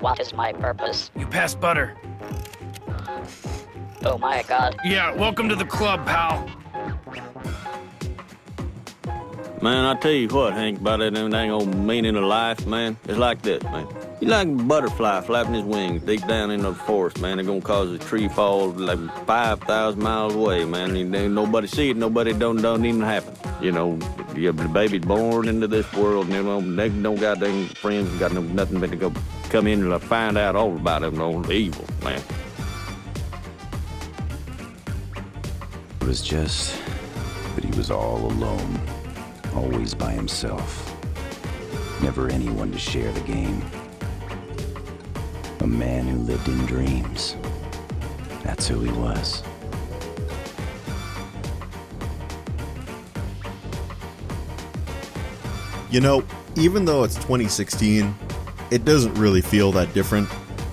What is my purpose? You passed butter. Oh my god. Yeah, welcome to the club, pal. Man, I tell you what, Hank, about that dang old meaning of life, man. It's like this, man. You like a butterfly flapping his wings deep down in the forest, man. They're gonna cause a tree fall like 5,000 miles away, man. And nobody see it, nobody don't, don't even happen. You know, the baby's born into this world, and you know, they no goddamn friends, got no nothing but to go come in and find out all about it, no evil, man. It was just that he was all alone, always by himself. Never anyone to share the game. A man who lived in dreams. That's who he was. You know, even though it's 2016, it doesn't really feel that different.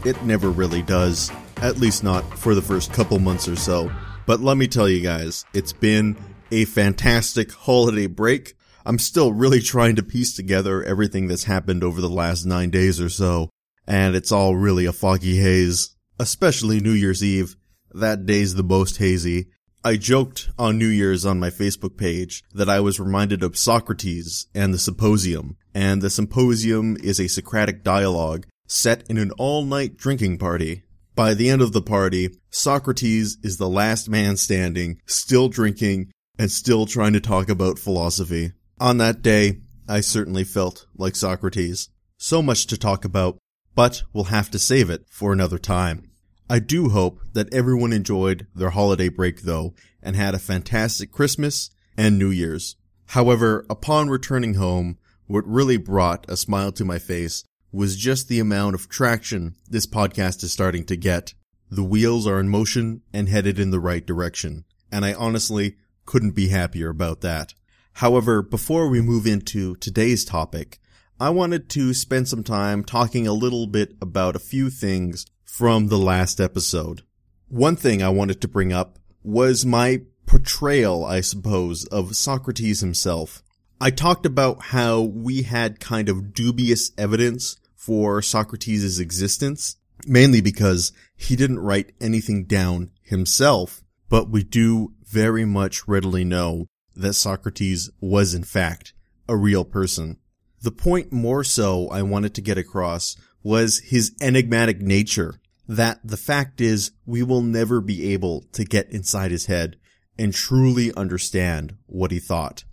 It never really does, at least not for the first couple months or so. But let me tell you guys, it's been a fantastic holiday break. I'm still really trying to piece together everything that's happened over the last nine days or so, and it's all really a foggy haze, especially New Year's Eve. That day's the most hazy. I joked on New Year's on my Facebook page that I was reminded of Socrates and the Symposium, and the Symposium is a Socratic dialogue set in an all-night drinking party. By the end of the party, Socrates is the last man standing, still drinking, and still trying to talk about philosophy. On that day, I certainly felt like Socrates. So much to talk about, but we'll have to save it for another time. I do hope that everyone enjoyed their holiday break though and had a fantastic Christmas and New Year's. However, upon returning home, what really brought a smile to my face was just the amount of traction this podcast is starting to get. The wheels are in motion and headed in the right direction, and I honestly couldn't be happier about that. However, before we move into today's topic, I wanted to spend some time talking a little bit about a few things from the last episode. One thing I wanted to bring up was my portrayal, I suppose, of Socrates himself. I talked about how we had kind of dubious evidence for Socrates' existence, mainly because he didn't write anything down himself, but we do very much readily know that Socrates was in fact a real person. The point more so I wanted to get across was his enigmatic nature, that the fact is we will never be able to get inside his head and truly understand what he thought.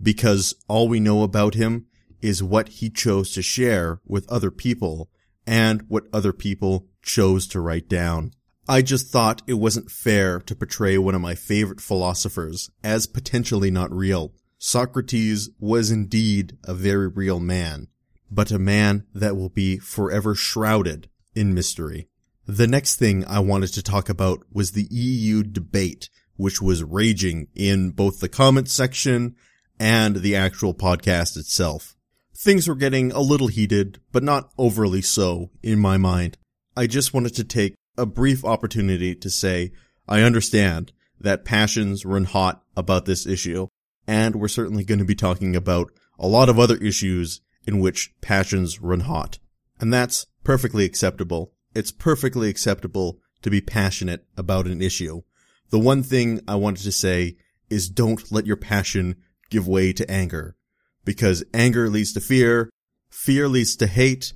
Because all we know about him is what he chose to share with other people and what other people chose to write down. I just thought it wasn't fair to portray one of my favorite philosophers as potentially not real. Socrates was indeed a very real man, but a man that will be forever shrouded in mystery. The next thing I wanted to talk about was the EU debate, which was raging in both the comments section and the actual podcast itself. Things were getting a little heated, but not overly so in my mind. I just wanted to take a brief opportunity to say I understand that passions run hot about this issue, and we're certainly going to be talking about a lot of other issues in which passions run hot. And that's perfectly acceptable. It's perfectly acceptable to be passionate about an issue. The one thing I wanted to say is don't let your passion give way to anger. Because anger leads to fear, fear leads to hate,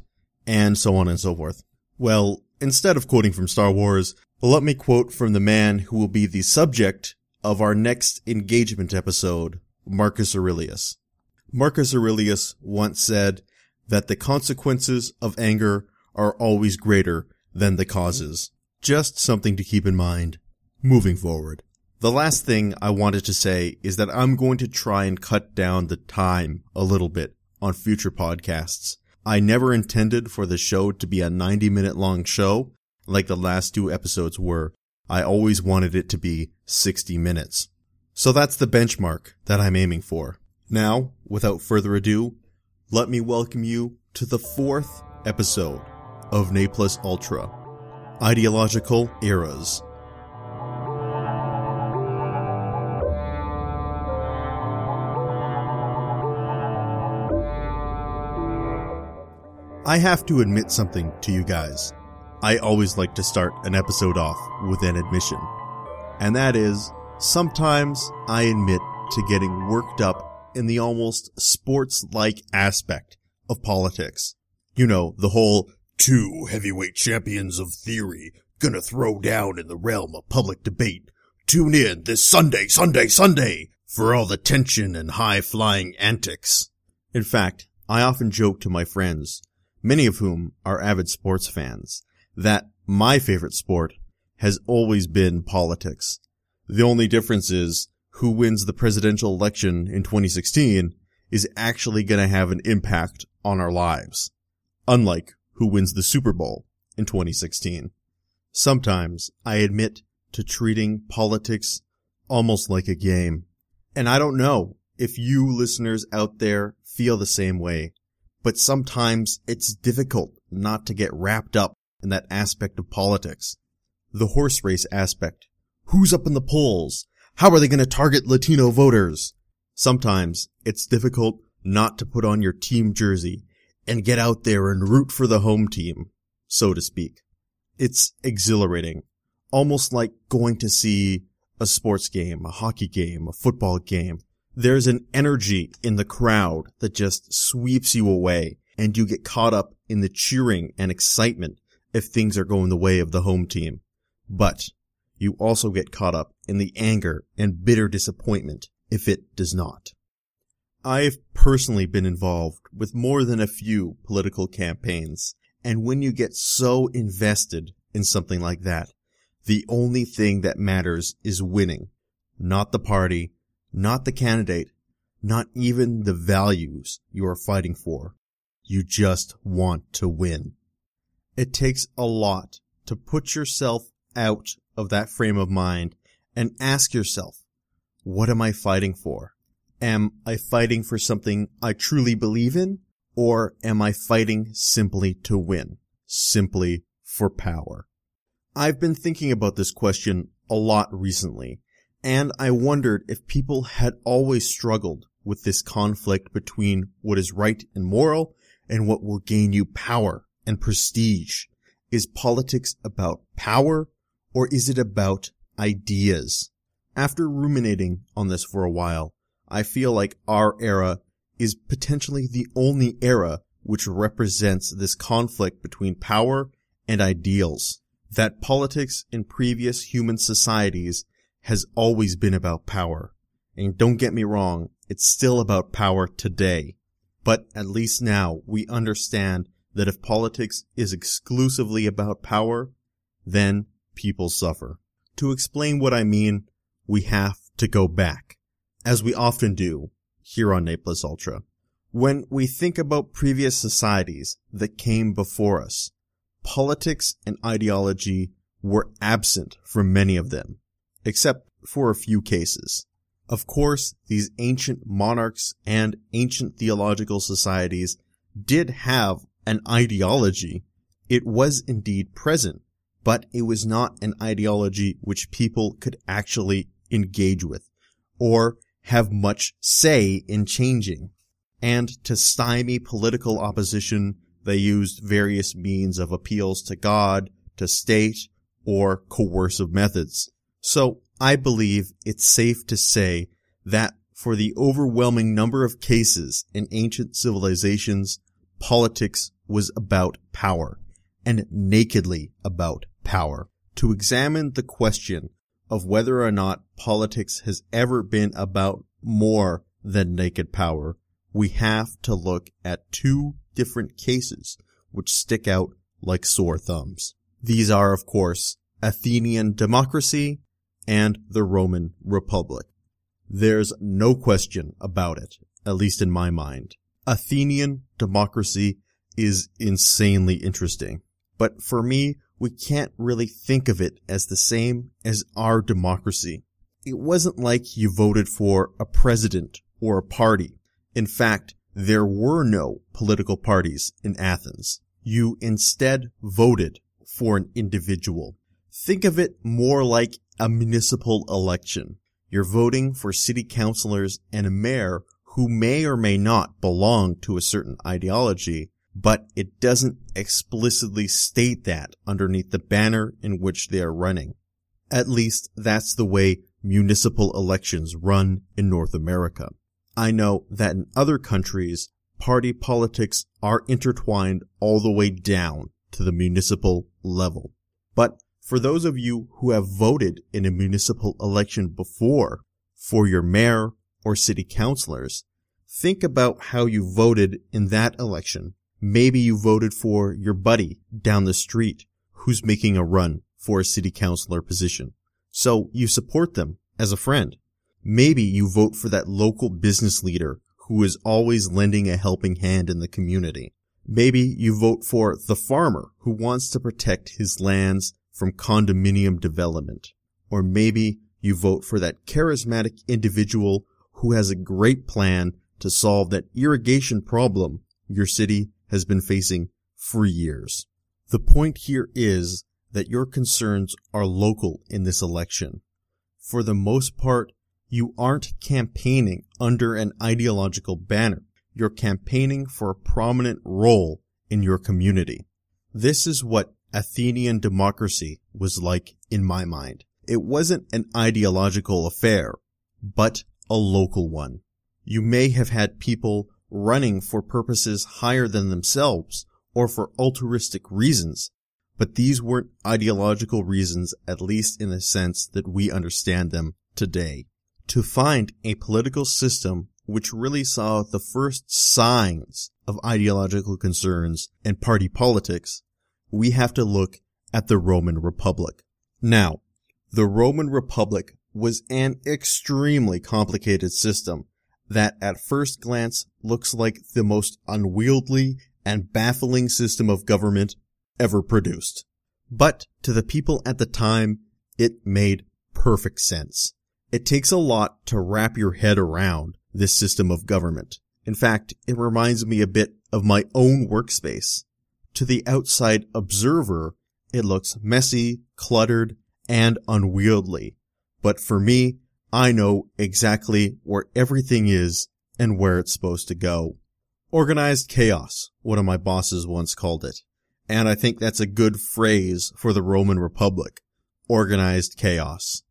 and so on and so forth. Well, instead of quoting from Star Wars, let me quote from the man who will be the subject of our next engagement episode, Marcus Aurelius. Marcus Aurelius once said that the consequences of anger are always greater than the causes. Just something to keep in mind moving forward. The last thing I wanted to say is that I'm going to try and cut down the time a little bit on future podcasts. I never intended for the show to be a 90 minute long show like the last two episodes were. I always wanted it to be 60 minutes. So that's the benchmark that I'm aiming for. Now, without further ado, let me welcome you to the fourth episode of Ne Plus Ultra Ideological Eras. I have to admit something to you guys. I always like to start an episode off with an admission. And that is, sometimes I admit to getting worked up in the almost sports-like aspect of politics. You know, the whole two heavyweight champions of theory gonna throw down in the realm of public debate. Tune in this Sunday, Sunday, Sunday for all the tension and high flying antics. In fact, I often joke to my friends, many of whom are avid sports fans, that my favorite sport has always been politics. The only difference is who wins the presidential election in 2016 is actually going to have an impact on our lives. Unlike who wins the Super Bowl in 2016. Sometimes I admit to treating politics almost like a game. And I don't know if you listeners out there feel the same way, but sometimes it's difficult not to get wrapped up in that aspect of politics. The horse race aspect. Who's up in the polls? How are they going to target Latino voters? Sometimes it's difficult not to put on your team jersey and get out there and root for the home team, so to speak. It's exhilarating, almost like going to see a sports game, a hockey game, a football game. There's an energy in the crowd that just sweeps you away and you get caught up in the cheering and excitement if things are going the way of the home team. But you also get caught up in the anger and bitter disappointment if it does not. I've personally been involved with more than a few political campaigns, and when you get so invested in something like that, the only thing that matters is winning, not the party, not the candidate, not even the values you are fighting for. You just want to win. It takes a lot to put yourself out of that frame of mind and ask yourself, what am I fighting for? Am I fighting for something I truly believe in? Or am I fighting simply to win? Simply for power? I've been thinking about this question a lot recently, and I wondered if people had always struggled with this conflict between what is right and moral and what will gain you power and prestige. Is politics about power or is it about ideas? After ruminating on this for a while, I feel like our era is potentially the only era which represents this conflict between power and ideals. That politics in previous human societies has always been about power. And don't get me wrong, it's still about power today. But at least now we understand that if politics is exclusively about power, then people suffer. To explain what I mean, we have to go back, as we often do here on Ne Plus Ultra. When we think about previous societies that came before us, politics and ideology were absent from many of them, except for a few cases. Of course, these ancient monarchs and ancient theological societies did have an ideology. It was indeed present, but it was not an ideology which people could actually engage with or have much say in changing. And to stymie political opposition, they used various means of appeals to God, to state, or coercive methods. So I believe it's safe to say that for the overwhelming number of cases in ancient civilizations, politics was about power and nakedly about power. To examine the question of whether or not politics has ever been about more than naked power, we have to look at two different cases which stick out like sore thumbs. These are, of course, Athenian democracy and the Roman Republic. There's no question about it, at least in my mind. Athenian democracy is insanely interesting. But for me, we can't really think of it as the same as our democracy. It wasn't like you voted for a president or a party. In fact, there were no political parties in Athens. You instead voted for an individual. Think of it more like a municipal election. You're voting for city councilors and a mayor who may or may not belong to a certain ideology, but it doesn't explicitly state that underneath the banner in which they are running. At least that's the way municipal elections run in North America. I know that in other countries, party politics are intertwined all the way down to the municipal level. But for those of you who have voted in a municipal election before for your mayor or city councilors, think about how you voted in that election. Maybe you voted for your buddy down the street who's making a run for a city councilor position. So you support them as a friend. Maybe you vote for that local business leader who is always lending a helping hand in the community. Maybe you vote for the farmer who wants to protect his lands from condominium development. Or maybe you vote for that charismatic individual who has a great plan to solve that irrigation problem your city has been facing for years. The point here is that your concerns are local in this election. For the most part, you aren't campaigning under an ideological banner. You're campaigning for a prominent role in your community. This is what Athenian democracy was like in my mind. It wasn't an ideological affair, but a local one. You may have had people running for purposes higher than themselves or for altruistic reasons, but these weren't ideological reasons, at least in the sense that we understand them today. To find a political system which really saw the first signs of ideological concerns and party politics, we have to look at the Roman Republic. Now, the Roman Republic was an extremely complicated system that at first glance looks like the most unwieldy and baffling system of government ever produced. But to the people at the time, it made perfect sense. It takes a lot to wrap your head around this system of government. In fact, it reminds me a bit of my own workspace. To the outside observer, it looks messy, cluttered, and unwieldy. But for me, I know exactly where everything is and where it's supposed to go. Organized chaos, one of my bosses once called it. And I think that's a good phrase for the Roman Republic. Organized chaos.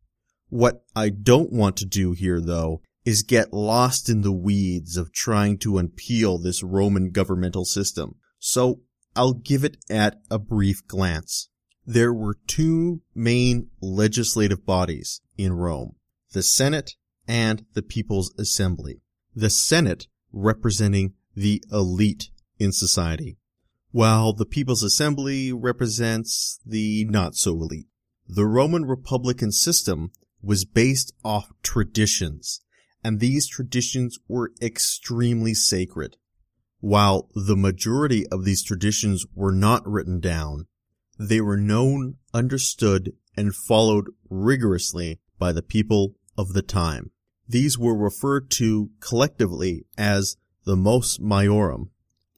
What I don't want to do here though is get lost in the weeds of trying to unpeel this Roman governmental system. So I'll give it at a brief glance. There were two main legislative bodies in Rome, the Senate and the People's Assembly. The Senate representing the elite in society, while the People's Assembly represents the not so elite. The Roman Republican system was based off traditions and these traditions were extremely sacred. While the majority of these traditions were not written down, they were known, understood, and followed rigorously by the people of the time. These were referred to collectively as the mos maiorum,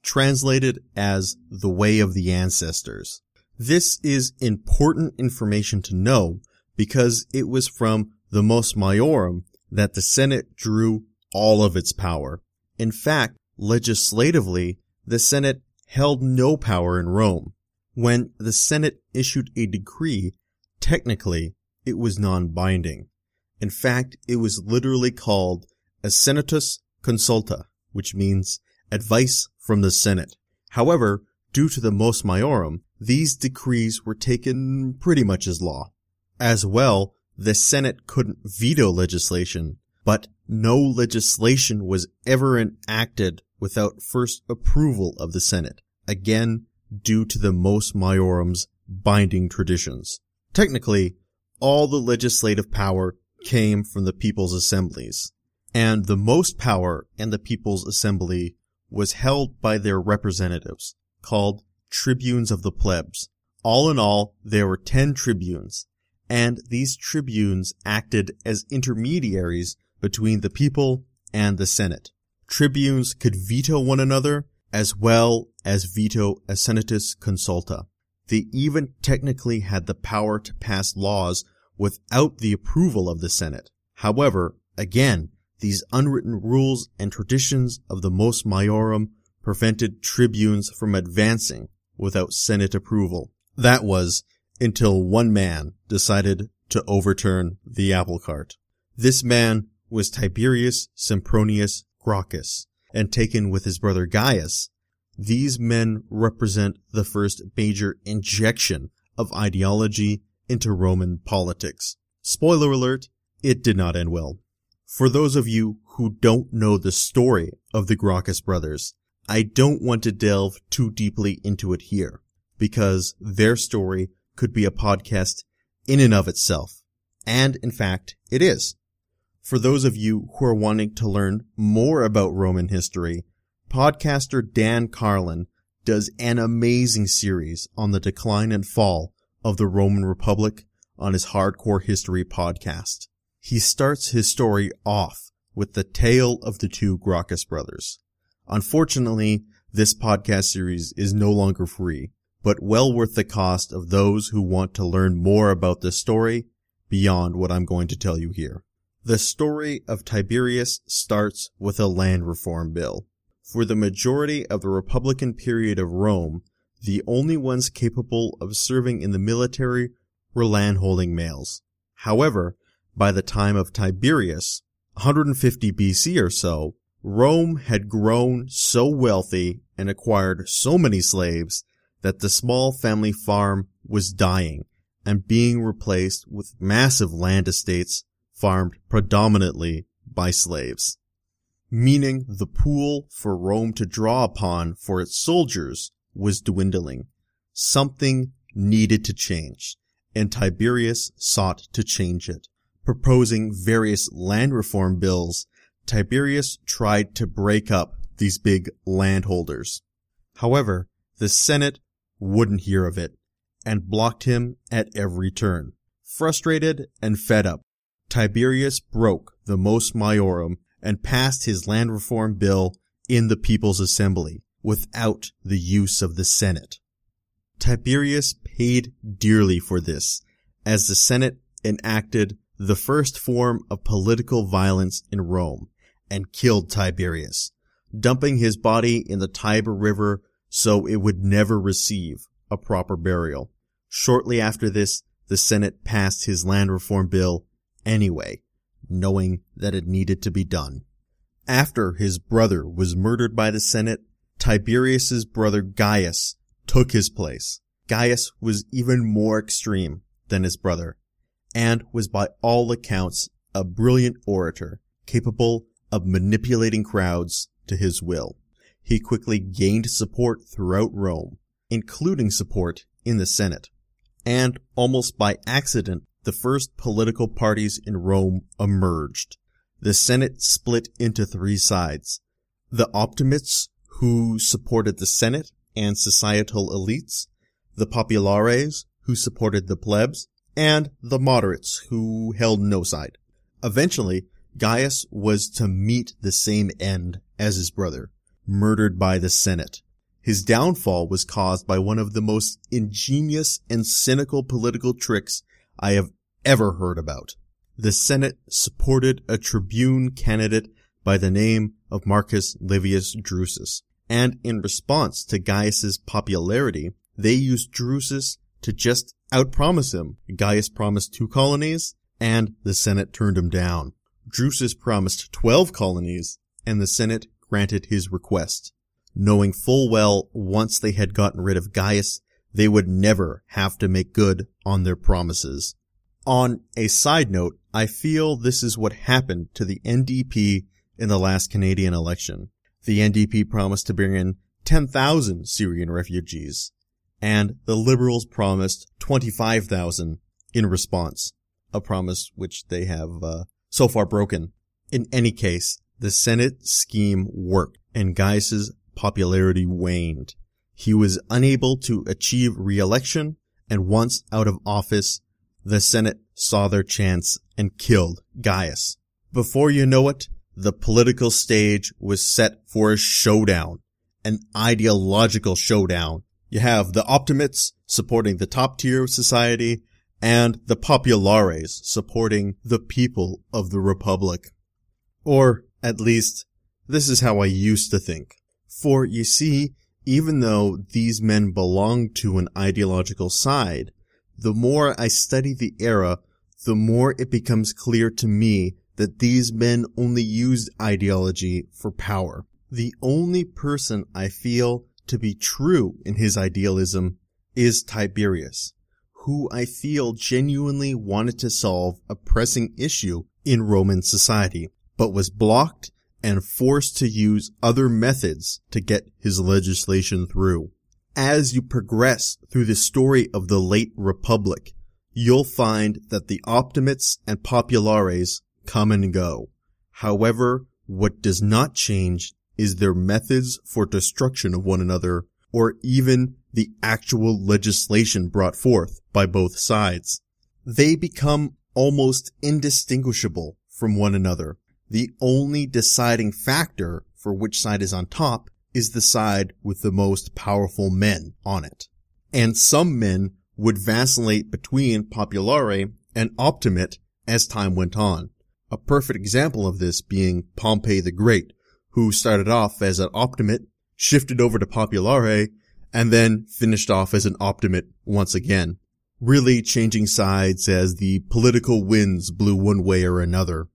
translated as the way of the ancestors. This is important information to know because it was from the mos maiorum that the Senate drew all of its power. In fact, legislatively, the Senate held no power in Rome. When the Senate issued a decree, technically, it was non-binding. In fact, it was literally called a senatus consulta, which means advice from the Senate. However, due to the mos maiorum, these decrees were taken pretty much as law. As well, the Senate couldn't veto legislation, but no legislation was ever enacted without first approval of the Senate, again due to the mos maiorum's binding traditions. Technically, all the legislative power came from the people's assemblies, and the most power in the people's assembly was held by their representatives, called tribunes of the plebs. All in all, there were 10 tribunes, and these tribunes acted as intermediaries between the people and the Senate. Tribunes could veto one another as well as veto a senatus consulta. They even technically had the power to pass laws without the approval of the Senate. However, again, these unwritten rules and traditions of the mos maiorum prevented tribunes from advancing without Senate approval. That was until one man decided to overturn the apple cart. This man was Tiberius Sempronius Gracchus, and taken with his brother Gaius, these men represent the first major injection of ideology into Roman politics. Spoiler alert, it did not end well. For those of you who don't know the story of the Gracchus brothers, I don't want to delve too deeply into it here, because their story could be a podcast in and of itself. And in fact, it is. For those of you who are wanting to learn more about Roman history, podcaster Dan Carlin does an amazing series on the decline and fall of the Roman Republic on his Hardcore History podcast. He starts his story off with the tale of the two Gracchus brothers. Unfortunately, this podcast series is no longer free, but well worth the cost of those who want to learn more about the story beyond what I'm going to tell you here. The story of Tiberius starts with a land reform bill. For the majority of the Republican period of Rome, the only ones capable of serving in the military were landholding males. However, by the time of Tiberius, 150 BC or so, Rome had grown so wealthy and acquired so many slaves that the small family farm was dying and being replaced with massive land estates farmed predominantly by slaves. Meaning the pool for Rome to draw upon for its soldiers was dwindling. Something needed to change, and Tiberius sought to change it. Proposing various land reform bills, Tiberius tried to break up these big landholders. However, the Senate wouldn't hear of it and blocked him at every turn. Frustrated and fed up, Tiberius broke the mos maiorum and passed his land reform bill in the People's Assembly without the use of the Senate. Tiberius paid dearly for this, as the Senate enacted the first form of political violence in Rome and killed Tiberius, dumping his body in the Tiber River so it would never receive a proper burial. Shortly after this, the Senate passed his land reform bill anyway, knowing that it needed to be done. After his brother was murdered by the Senate, Tiberius's brother Gaius took his place. Gaius was even more extreme than his brother and was by all accounts a brilliant orator capable of manipulating crowds to his will. He quickly gained support throughout Rome, including support in the Senate. And almost by accident, the first political parties in Rome emerged. The Senate split into three sides. The optimates, who supported the Senate and societal elites, the populares, who supported the plebs, and the moderates, who held no side. Eventually, Gaius was to meet the same end as his brother, murdered by the Senate. His downfall was caused by one of the most ingenious and cynical political tricks I have ever heard about. The Senate supported a tribune candidate by the name of Marcus Livius Drusus, and in response to Gaius's popularity, they used Drusus to just outpromise him. Gaius promised two colonies, and the Senate turned him down. Drusus promised 12 colonies, and the Senate granted his request, knowing full well once they had gotten rid of Gaius, they would never have to make good on their promises. On a side note, I feel this is what happened to the NDP in the last Canadian election. The NDP promised to bring in 10,000 Syrian refugees, and the Liberals promised 25,000 in response, a promise which they have uh, so far broken. In any case, the Senate scheme worked, and Gaius's popularity waned. He was unable to achieve re-election, and once out of office, the Senate saw their chance and killed Gaius. Before you know it, the political stage was set for a showdown, an ideological showdown. You have the optimates supporting the top tier of society and the populares supporting the people of the republic. Or, at least, this is how I used to think. For you see, even though these men belong to an ideological side, the more I study the era, the more it becomes clear to me that these men only used ideology for power. The only person I feel to be true in his idealism is Tiberius, who I feel genuinely wanted to solve a pressing issue in Roman society, but was blocked and forced to use other methods to get his legislation through. As you progress through the story of the late Republic, you'll find that the Optimates and Populares come and go. However, what does not change is their methods for destruction of one another, or even the actual legislation brought forth by both sides. They become almost indistinguishable from one another. The only deciding factor for which side is on top is the side with the most powerful men on it. And some men would vacillate between Populare and Optimate as time went on. A perfect example of this being Pompey the Great, who started off as an Optimate, shifted over to Populare, and then finished off as an Optimate once again, really changing sides as the political winds blew one way or another.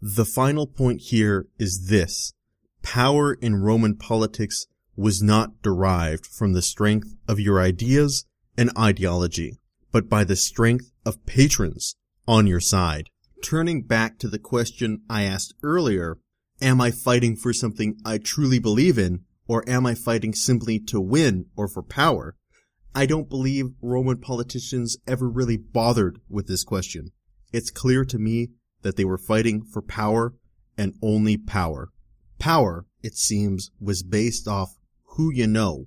The final point here is this. Power in Roman politics was not derived from the strength of your ideas and ideology, but by the strength of patrons on your side. Turning back to the question I asked earlier, Am I fighting for something I truly believe in, or am I fighting simply to win or for power? I don't believe Roman politicians ever really bothered with this question. It's clear to me that they were fighting for power and only power. Power, it seems, was based off who you know,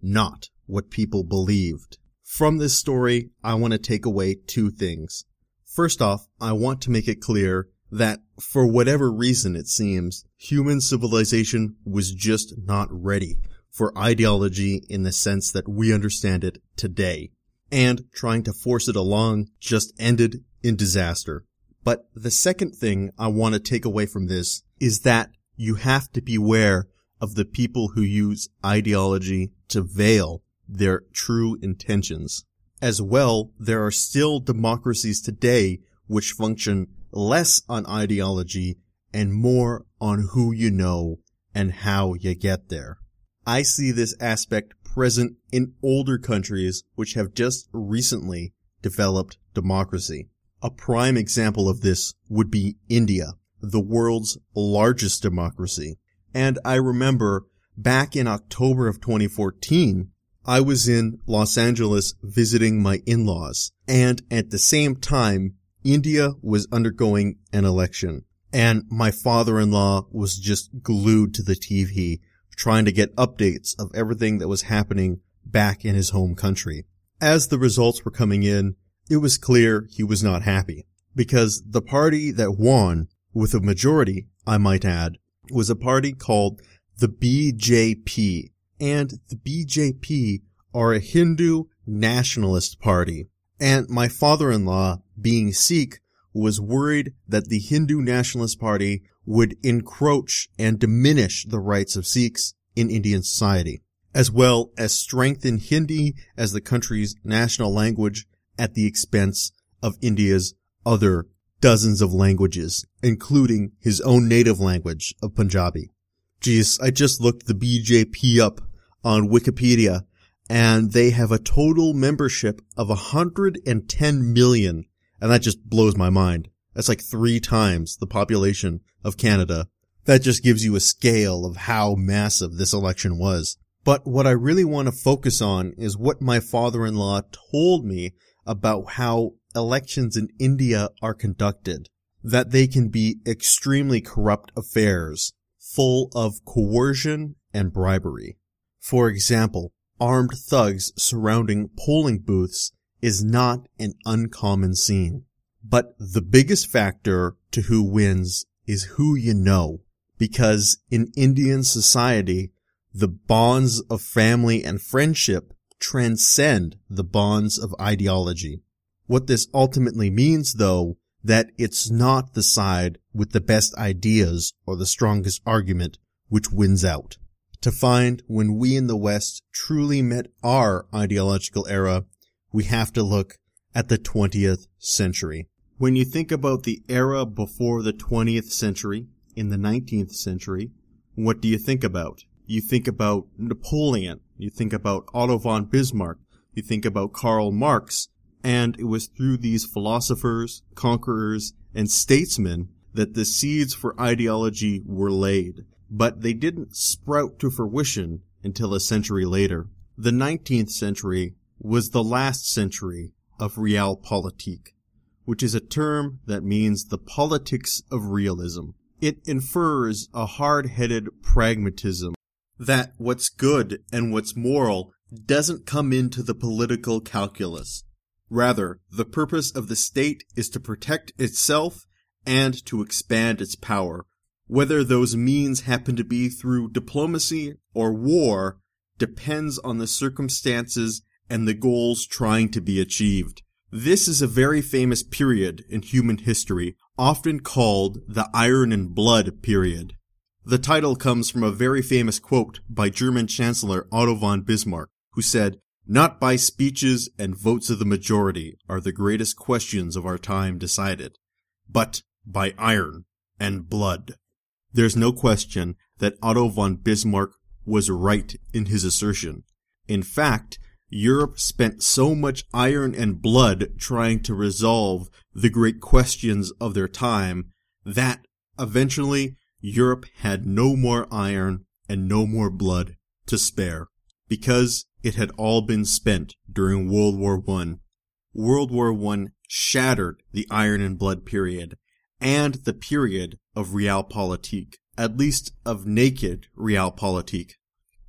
not what people believed. From this story, I want to take away two things. First off, I want to make it clear that for whatever reason it seems, human civilization was just not ready for ideology in the sense that we understand it today. And trying to force it along just ended in disaster. But the second thing I want to take away from this is that you have to beware of the people who use ideology to veil their true intentions. As well, there are still democracies today which function less on ideology and more on who you know and how you get there. I see this aspect present in older countries which have just recently developed democracy. A prime example of this would be India, the world's largest democracy. And I remember back in October of 2014, I was in Los Angeles visiting my in-laws. And at the same time, India was undergoing an election and my father-in-law was just glued to the TV trying to get updates of everything that was happening back in his home country. As the results were coming in, it was clear he was not happy because the party that won with a majority, I might add, was a party called the BJP and the BJP are a Hindu nationalist party. And my father-in-law, being Sikh, was worried that the Hindu Nationalist Party would encroach and diminish the rights of Sikhs in Indian society, as well as strengthen Hindi as the country's national language at the expense of India's other dozens of languages, including his own native language of Punjabi. Geez, I just looked the BJP up on Wikipedia and they have a total membership of 110 million and that just blows my mind. That's like three times the population of Canada. That just gives you a scale of how massive this election was. But what I really want to focus on is what my father-in-law told me about how elections in India are conducted. That they can be extremely corrupt affairs, full of coercion and bribery. For example, armed thugs surrounding polling booths is not an uncommon scene. But the biggest factor to who wins is who you know. Because in Indian society, the bonds of family and friendship transcend the bonds of ideology. What this ultimately means though, that it's not the side with the best ideas or the strongest argument which wins out. To find when we in the West truly met our ideological era, we have to look at the 20th century. When you think about the era before the 20th century, in the 19th century, what do you think about? You think about Napoleon, you think about Otto von Bismarck, you think about Karl Marx, and it was through these philosophers, conquerors, and statesmen that the seeds for ideology were laid. But they didn't sprout to fruition until a century later. The 19th century was the last century of realpolitik, which is a term that means the politics of realism. It infers a hard-headed pragmatism that what's good and what's moral doesn't come into the political calculus. Rather, the purpose of the state is to protect itself and to expand its power. Whether those means happen to be through diplomacy or war depends on the circumstances and the goals trying to be achieved. This is a very famous period in human history, often called the Iron and Blood period. The title comes from a very famous quote by German Chancellor Otto von Bismarck, who said, Not by speeches and votes of the majority are the greatest questions of our time decided, but by iron and blood. There's no question that Otto von Bismarck was right in his assertion. In fact, Europe spent so much iron and blood trying to resolve the great questions of their time that eventually Europe had no more iron and no more blood to spare because it had all been spent during World War I. World War I shattered the iron and blood period and the period of realpolitik, at least of naked realpolitik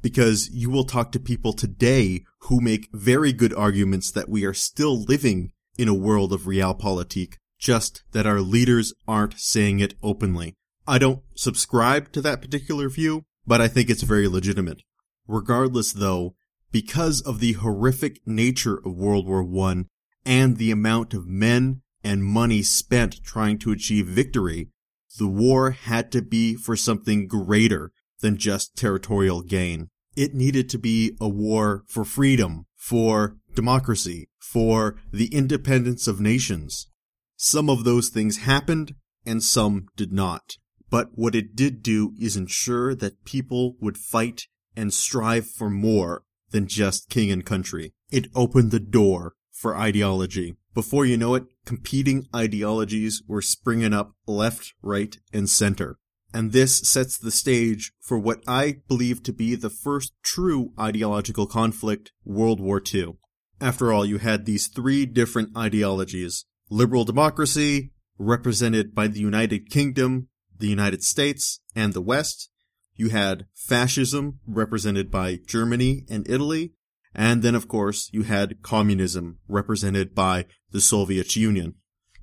because you will talk to people today who make very good arguments that we are still living in a world of realpolitik, just that our leaders aren't saying it openly. I don't subscribe to that particular view, but I think it's very legitimate. Regardless though, because of the horrific nature of World War I and the amount of men and money spent trying to achieve victory, the war had to be for something greater than just territorial gain. It needed to be a war for freedom, for democracy, for the independence of nations. Some of those things happened and some did not. But what it did do is ensure that people would fight and strive for more than just king and country. It opened the door for ideology. Before you know it, competing ideologies were springing up left, right, and center and this sets the stage for what I believe to be the first true ideological conflict, World War II. After all, you had these three different ideologies. Liberal democracy, represented by the United Kingdom, the United States, and the West. You had fascism, represented by Germany and Italy. And then, of course, you had communism, represented by the Soviet Union.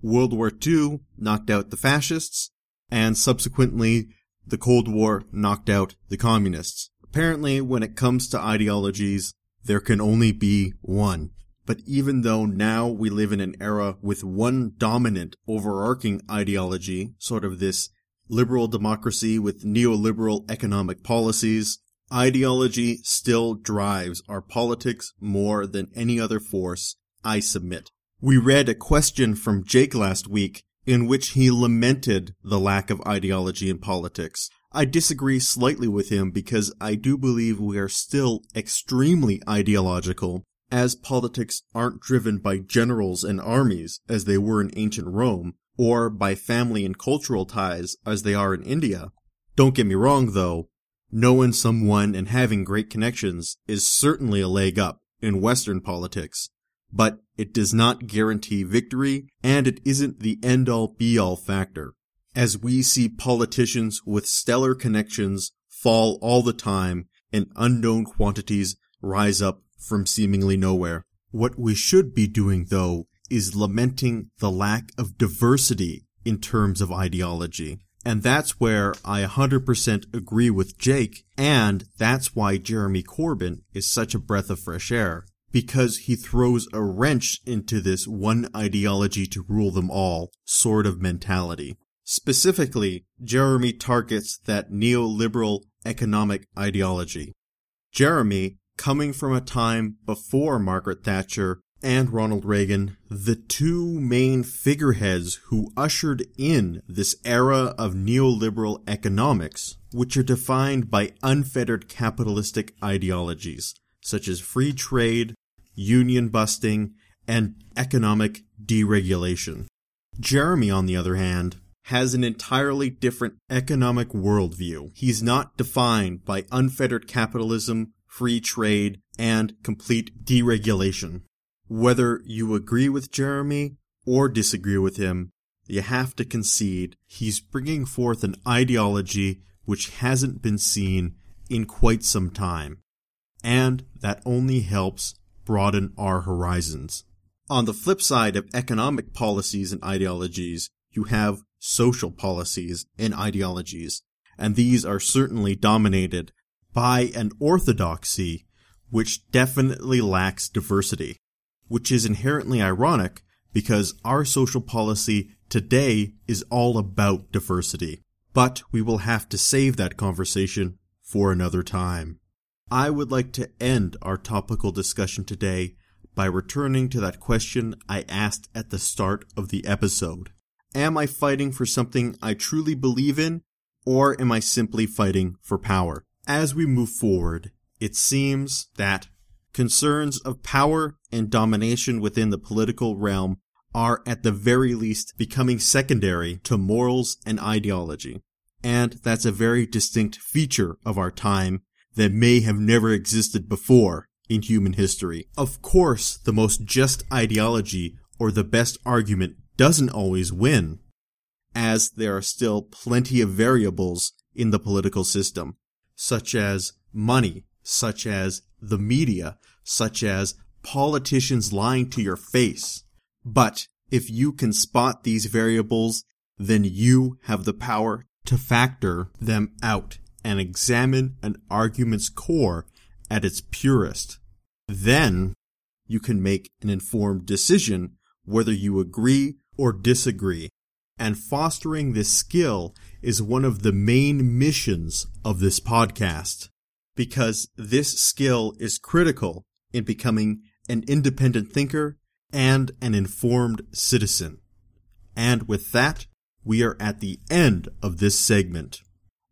World War II knocked out the fascists, and subsequently the Cold War knocked out the communists. Apparently, when it comes to ideologies, there can only be one. But even though now we live in an era with one dominant overarching ideology, sort of this liberal democracy with neoliberal economic policies, ideology still drives our politics more than any other force, I submit. We read a question from Jake last week in which he lamented the lack of ideology in politics. I disagree slightly with him because I do believe we are still extremely ideological, as politics aren't driven by generals and armies as they were in ancient Rome, or by family and cultural ties as they are in India. Don't get me wrong though, knowing someone and having great connections is certainly a leg up in Western politics but it does not guarantee victory and it isn't the end all be all factor. As we see politicians with stellar connections fall all the time and unknown quantities rise up from seemingly nowhere. What we should be doing though is lamenting the lack of diversity in terms of ideology. And that's where I 100% agree with Jake, and that's why Jeremy Corbyn is such a breath of fresh air because he throws a wrench into this one ideology to rule them all sort of mentality. Specifically, Jeremy targets that neoliberal economic ideology. Jeremy, coming from a time before Margaret Thatcher and Ronald Reagan, the two main figureheads who ushered in this era of neoliberal economics, which are defined by unfettered capitalistic ideologies, such as free trade, union busting, and economic deregulation. Jeremy, on the other hand, has an entirely different economic worldview. He's not defined by unfettered capitalism, free trade, and complete deregulation. Whether you agree with Jeremy or disagree with him, you have to concede he's bringing forth an ideology which hasn't been seen in quite some time. And that only helps broaden our horizons. On the flip side of economic policies and ideologies, you have social policies and ideologies, and these are certainly dominated by an orthodoxy which definitely lacks diversity, which is inherently ironic because our social policy today is all about diversity. But we will have to save that conversation for another time. I would like to end our topical discussion today by returning to that question I asked at the start of the episode. Am I fighting for something I truly believe in, or am I simply fighting for power? As we move forward, it seems that concerns of power and domination within the political realm are at the very least becoming secondary to morals and ideology. And that's a very distinct feature of our time that may have never existed before in human history. Of course, the most just ideology or the best argument doesn't always win, as there are still plenty of variables in the political system, such as money, such as the media, such as politicians lying to your face. But if you can spot these variables, then you have the power to factor them out and examine an argument's core at its purest. Then you can make an informed decision whether you agree or disagree. And fostering this skill is one of the main missions of this podcast because this skill is critical in becoming an independent thinker and an informed citizen. And with that, we are at the end of this segment.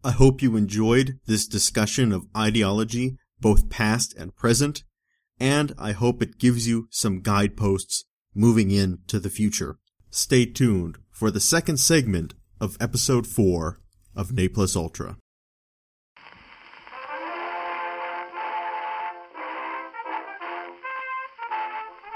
I hope you enjoyed this discussion of ideology, both past and present, and I hope it gives you some guideposts moving into the future. Stay tuned for the second segment of episode 4 of Ne Plus Ultra.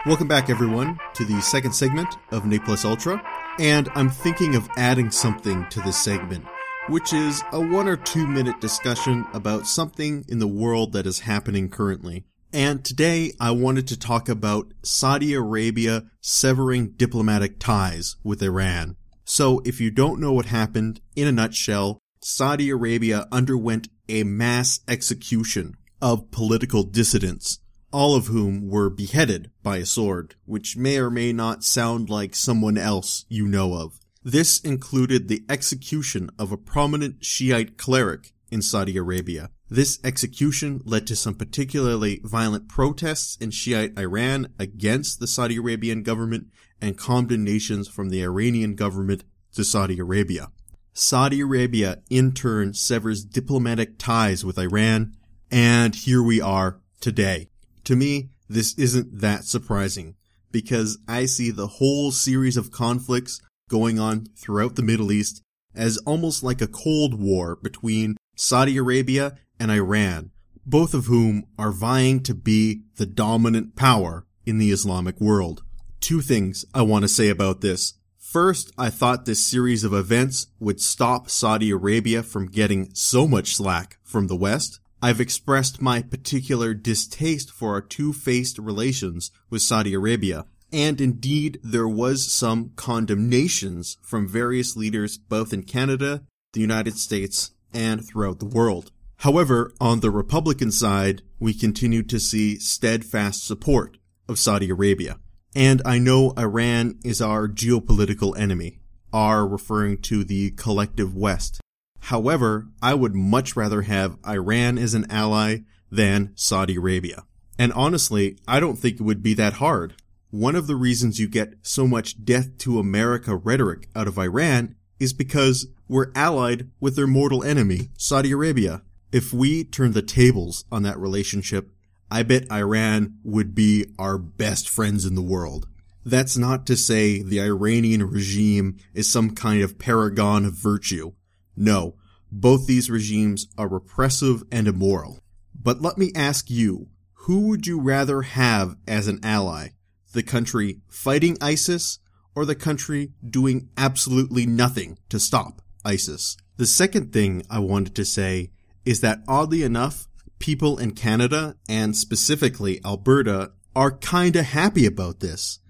Welcome back, everyone, to the second segment of Ne Plus Ultra, and I'm thinking of adding something to this segment which is a one or two minute discussion about something in the world that is happening currently. And today I wanted to talk about Saudi Arabia severing diplomatic ties with Iran. So if you don't know what happened, in a nutshell, Saudi Arabia underwent a mass execution of political dissidents, all of whom were beheaded by a sword, which may or may not sound like someone else you know of. This included the execution of a prominent Shiite cleric in Saudi Arabia. This execution led to some particularly violent protests in Shiite Iran against the Saudi Arabian government and condemnations from the Iranian government to Saudi Arabia. Saudi Arabia in turn severs diplomatic ties with Iran, and here we are today. To me, this isn't that surprising because I see the whole series of conflicts going on throughout the Middle East as almost like a Cold War between Saudi Arabia and Iran, both of whom are vying to be the dominant power in the Islamic world. Two things I want to say about this. First, I thought this series of events would stop Saudi Arabia from getting so much slack from the West. I've expressed my particular distaste for our two-faced relations with Saudi Arabia, and indeed, there was some condemnations from various leaders both in Canada, the United States, and throughout the world. However, on the Republican side, we continue to see steadfast support of Saudi Arabia. And I know Iran is our geopolitical enemy, our referring to the collective West. However, I would much rather have Iran as an ally than Saudi Arabia. And honestly, I don't think it would be that hard. One of the reasons you get so much death to America rhetoric out of Iran is because we're allied with their mortal enemy, Saudi Arabia. If we turn the tables on that relationship, I bet Iran would be our best friends in the world. That's not to say the Iranian regime is some kind of paragon of virtue. No, both these regimes are repressive and immoral. But let me ask you, who would you rather have as an ally? The country fighting ISIS or the country doing absolutely nothing to stop ISIS? The second thing I wanted to say is that oddly enough, people in Canada and specifically Alberta are kinda happy about this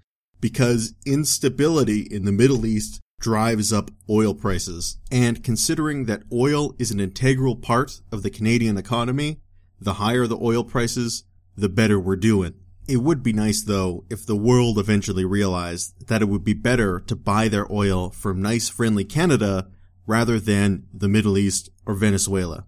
because instability in the Middle East drives up oil prices. And considering that oil is an integral part of the Canadian economy, the higher the oil prices, the better we're doing. It would be nice though if the world eventually realized that it would be better to buy their oil from nice friendly Canada rather than the Middle East or Venezuela.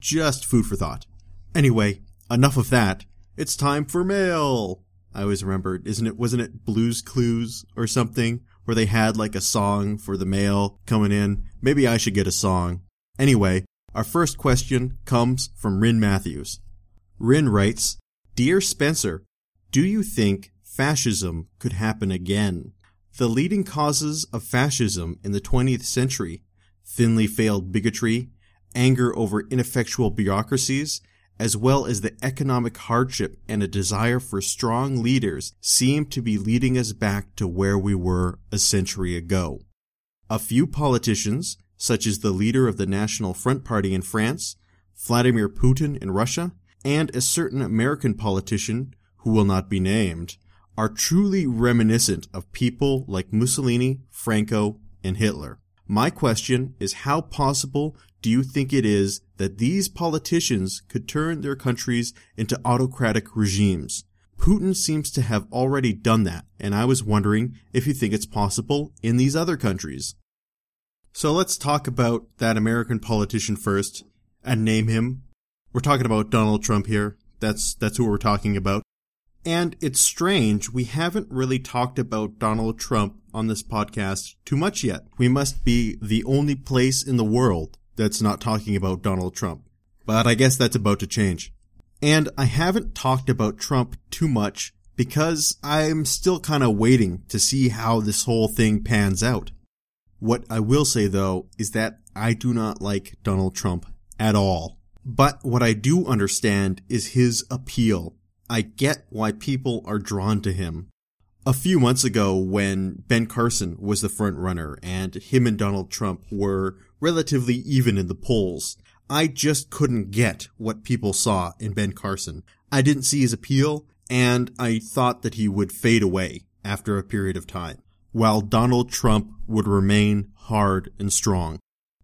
Just food for thought. Anyway, enough of that. It's time for mail. I always remember, isn't it, wasn't it Blues Clues or something where they had like a song for the mail coming in? Maybe I should get a song. Anyway, our first question comes from Rin Matthews. Rin writes, Dear Spencer, do you think fascism could happen again? The leading causes of fascism in the 20th century, thinly veiled bigotry, anger over ineffectual bureaucracies, as well as the economic hardship and a desire for strong leaders seem to be leading us back to where we were a century ago. A few politicians, such as the leader of the National Front Party in France, Vladimir Putin in Russia, and a certain American politician who will not be named, are truly reminiscent of people like Mussolini, Franco, and Hitler. My question is how possible do you think it is that these politicians could turn their countries into autocratic regimes? Putin seems to have already done that, and I was wondering if you think it's possible in these other countries. So let's talk about that American politician first and name him. We're talking about Donald Trump here. That's, that's who we're talking about. And it's strange, we haven't really talked about Donald Trump on this podcast too much yet. We must be the only place in the world that's not talking about Donald Trump. But I guess that's about to change. And I haven't talked about Trump too much because I'm still kind of waiting to see how this whole thing pans out. What I will say though is that I do not like Donald Trump at all. But what I do understand is his appeal I get why people are drawn to him. A few months ago, when Ben Carson was the front runner and him and Donald Trump were relatively even in the polls, I just couldn't get what people saw in Ben Carson. I didn't see his appeal, and I thought that he would fade away after a period of time, while Donald Trump would remain hard and strong.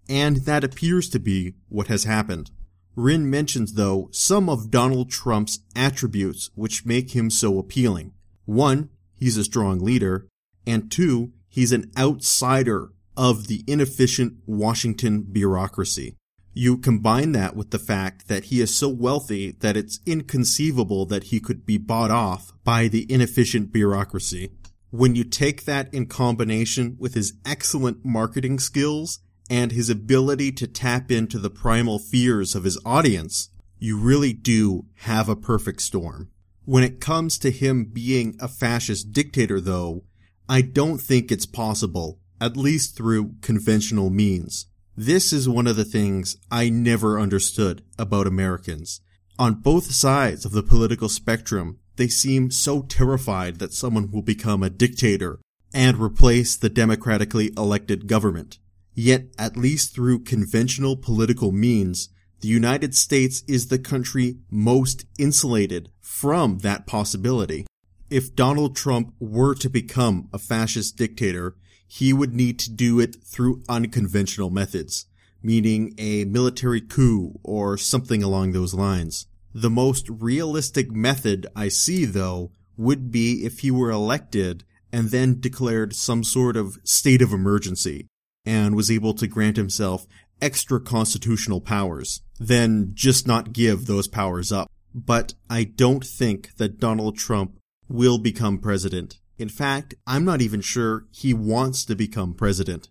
And that appears to be what has happened. Rin mentions, though, some of Donald Trump's attributes which make him so appealing. One, he's a strong leader, and two, he's an outsider of the inefficient Washington bureaucracy. You combine that with the fact that he is so wealthy that it's inconceivable that he could be bought off by the inefficient bureaucracy. When you take that in combination with his excellent marketing skills and his ability to tap into the primal fears of his audience, you really do have a perfect storm. When it comes to him being a fascist dictator though, I don't think it's possible, at least through conventional means. This is one of the things I never understood about Americans. On both sides of the political spectrum, they seem so terrified that someone will become a dictator and replace the democratically elected government. Yet, at least through conventional political means, the United States is the country most insulated from that possibility. If Donald Trump were to become a fascist dictator, he would need to do it through unconventional methods, meaning a military coup or something along those lines. The most realistic method I see, though, would be if he were elected and then declared some sort of state of emergency, and was able to grant himself extra constitutional powers, then just not give those powers up. But I don't think that Donald Trump will become president. In fact, I'm not even sure he wants to become president.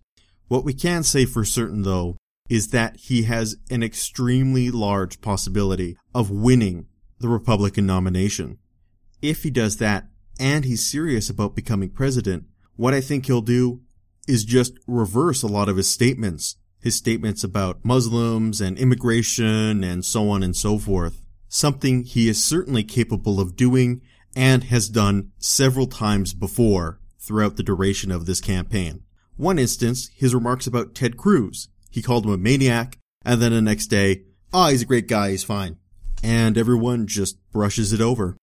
What we can say for certain though is that he has an extremely large possibility of winning the Republican nomination. If he does that and he's serious about becoming president, what I think he'll do is just reverse a lot of his statements. His statements about Muslims and immigration and so on and so forth. Something he is certainly capable of doing and has done several times before throughout the duration of this campaign. One instance, his remarks about Ted Cruz. He called him a maniac, and then the next day, oh, he's a great guy, he's fine. And everyone just brushes it over.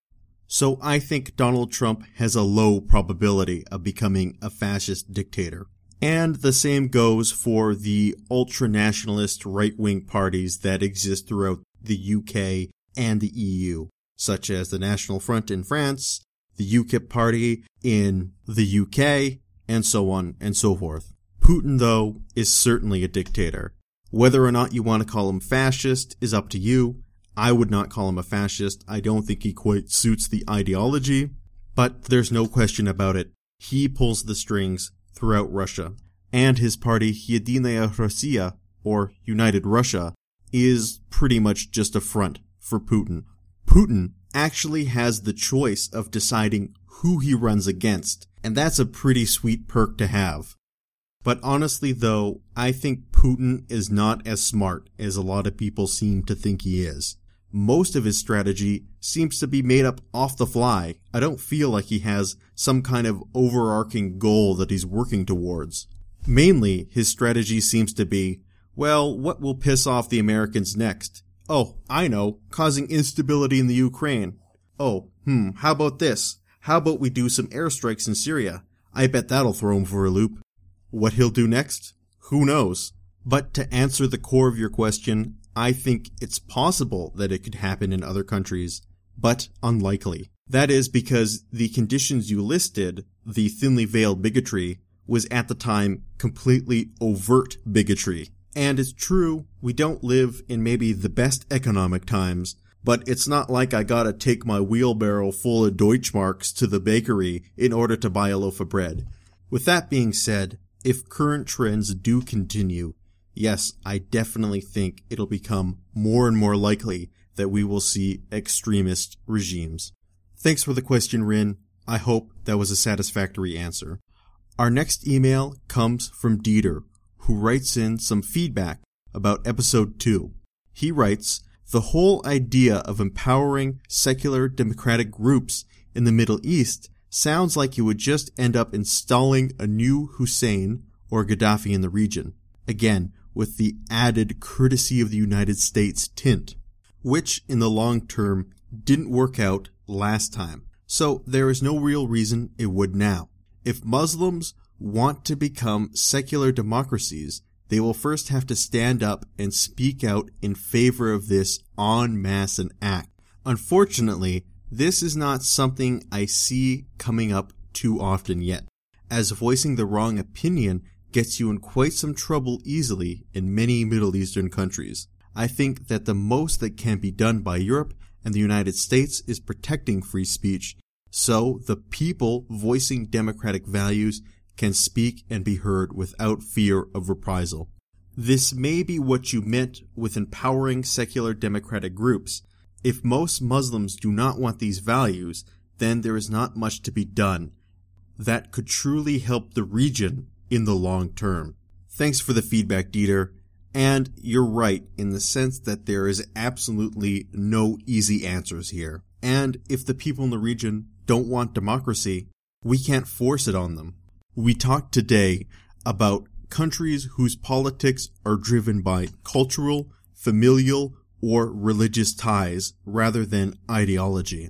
So I think Donald Trump has a low probability of becoming a fascist dictator. And the same goes for the ultra-nationalist right-wing parties that exist throughout the UK and the EU, such as the National Front in France, the UKIP party in the UK, and so on and so forth. Putin, though, is certainly a dictator. Whether or not you want to call him fascist is up to you. I would not call him a fascist. I don't think he quite suits the ideology, but there's no question about it. He pulls the strings throughout Russia. And his party, Yedinaya Rossiya, or United Russia, is pretty much just a front for Putin. Putin actually has the choice of deciding who he runs against, and that's a pretty sweet perk to have. But honestly though, I think Putin is not as smart as a lot of people seem to think he is. Most of his strategy seems to be made up off the fly. I don't feel like he has some kind of overarching goal that he's working towards. Mainly, his strategy seems to be, well, what will piss off the Americans next? Oh, I know, causing instability in the Ukraine. Oh, hmm, how about this? How about we do some airstrikes in Syria? I bet that'll throw him for a loop. What he'll do next? Who knows? But to answer the core of your question, I think it's possible that it could happen in other countries, but unlikely. That is because the conditions you listed, the thinly veiled bigotry, was at the time completely overt bigotry. And it's true, we don't live in maybe the best economic times, but it's not like I gotta take my wheelbarrow full of Deutschmarks to the bakery in order to buy a loaf of bread. With that being said, if current trends do continue, yes, I definitely think it'll become more and more likely that we will see extremist regimes. Thanks for the question, Rin. I hope that was a satisfactory answer. Our next email comes from Dieter, who writes in some feedback about episode 2. He writes, the whole idea of empowering secular democratic groups in the Middle East sounds like you would just end up installing a new Hussein or Gaddafi in the region. Again, with the added courtesy of the United States tint, which in the long term didn't work out last time. So there is no real reason it would now. If Muslims want to become secular democracies, they will first have to stand up and speak out in favor of this en masse and act. Unfortunately, this is not something I see coming up too often yet, as voicing the wrong opinion gets you in quite some trouble easily in many Middle Eastern countries. I think that the most that can be done by Europe and the United States is protecting free speech, so the people voicing democratic values can speak and be heard without fear of reprisal. This may be what you meant with empowering secular democratic groups. If most Muslims do not want these values, then there is not much to be done that could truly help the region in the long term. Thanks for the feedback, Dieter. And you're right in the sense that there is absolutely no easy answers here. And if the people in the region don't want democracy, we can't force it on them. We talked today about countries whose politics are driven by cultural, familial, or religious ties rather than ideology.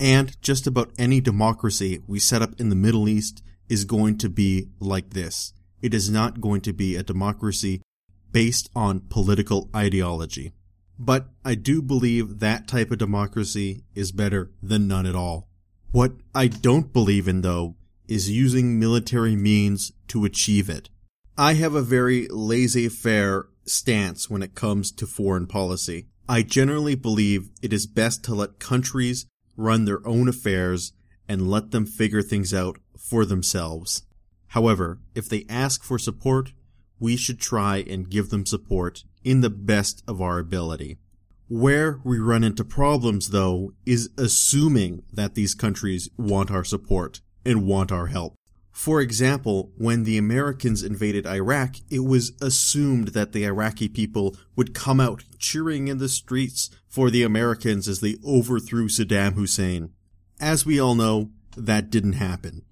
And just about any democracy we set up in the Middle East is going to be like this. It is not going to be a democracy based on political ideology. But I do believe that type of democracy is better than none at all. What I don't believe in though is using military means to achieve it. I have a very laissez-faire stance when it comes to foreign policy. I generally believe it is best to let countries run their own affairs and let them figure things out for themselves. However, if they ask for support, we should try and give them support in the best of our ability. Where we run into problems, though, is assuming that these countries want our support and want our help. For example, when the Americans invaded Iraq, it was assumed that the Iraqi people would come out cheering in the streets for the Americans as they overthrew Saddam Hussein. As we all know, that didn't happen.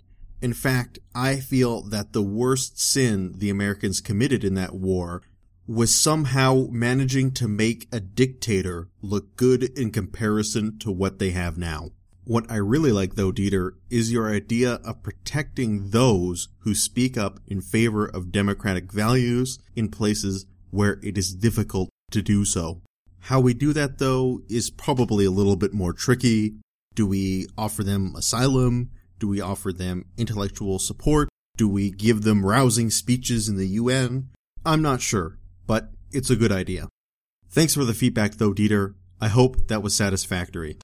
In fact, I feel that the worst sin the Americans committed in that war was somehow managing to make a dictator look good in comparison to what they have now. What I really like though, Dieter, is your idea of protecting those who speak up in favor of democratic values in places where it is difficult to do so. How we do that though is probably a little bit more tricky. Do we offer them asylum? Do we offer them intellectual support? Do we give them rousing speeches in the UN? I'm not sure, but it's a good idea. Thanks for the feedback though, Dieter. I hope that was satisfactory.